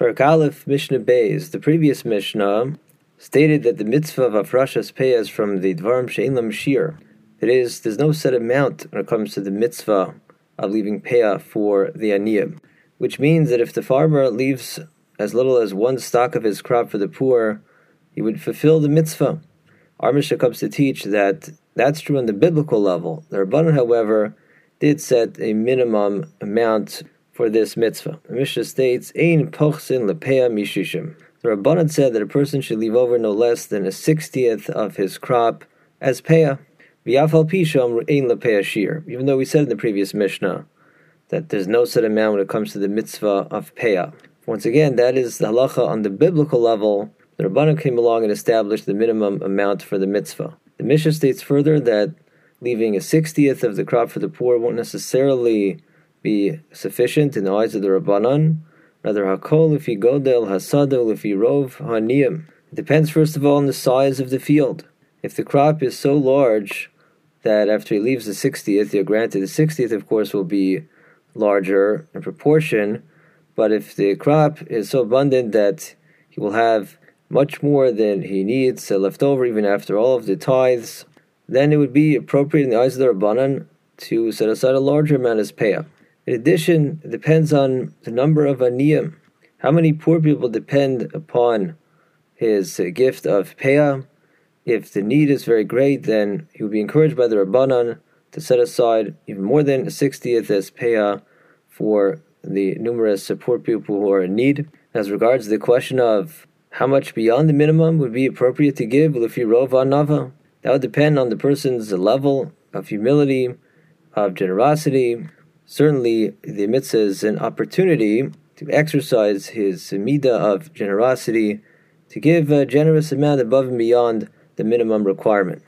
Perek Aleph Mishnah Beis, the previous Mishnah, stated that the mitzvah of Afrashas Peah is from the Dvarim She'ein Lahem Shiur. That is, there's no set amount when it comes to the mitzvah of leaving Peah for the Aniyah, which means that if the farmer leaves as little as one stock of his crop for the poor, he would fulfill the mitzvah. Our Mishnah comes to teach that that's true on the biblical level. The Rabbanan, however, did set a minimum amount for this mitzvah. The Mishnah states, Ein pochsin lepeah mishishim. The Rabbanan said that a person should leave over no less than a sixtieth of his crop as peah. V'yafal pisham ein lepeah shiur. Even though we said in the previous Mishnah that there's no set amount when it comes to the mitzvah of peah. Once again, that is the halacha on the biblical level. The Rabbanan came along and established the minimum amount for the mitzvah. The Mishnah states further that leaving a sixtieth of the crop for the poor won't necessarily be sufficient in the eyes of the Rabbanan. Rather, hakol if he godel hasadeh if he rov haniyim. It depends first of all on the size of the field. If the crop is so large that after he leaves the sixtieth, you're granted the sixtieth, of course, will be larger in proportion. But if the crop is so abundant that he will have much more than he needs uh, left over, even after all of the tithes, then it would be appropriate in the eyes of the Rabbanan to set aside a larger amount as peah. In addition, it depends on the number of aniyim. How many poor people depend upon his uh, gift of peah? If the need is very great, then he would be encouraged by the Rabbanan to set aside even more than a sixtieth as peah for the numerous poor people who are in need. As regards the question of how much beyond the minimum would be appropriate to give, Lefi rov ha'anavah, that would depend on the person's level of humility, of generosity, certainly the mitzvah is an opportunity to exercise his midah of generosity, to give a generous amount above and beyond the minimum requirement.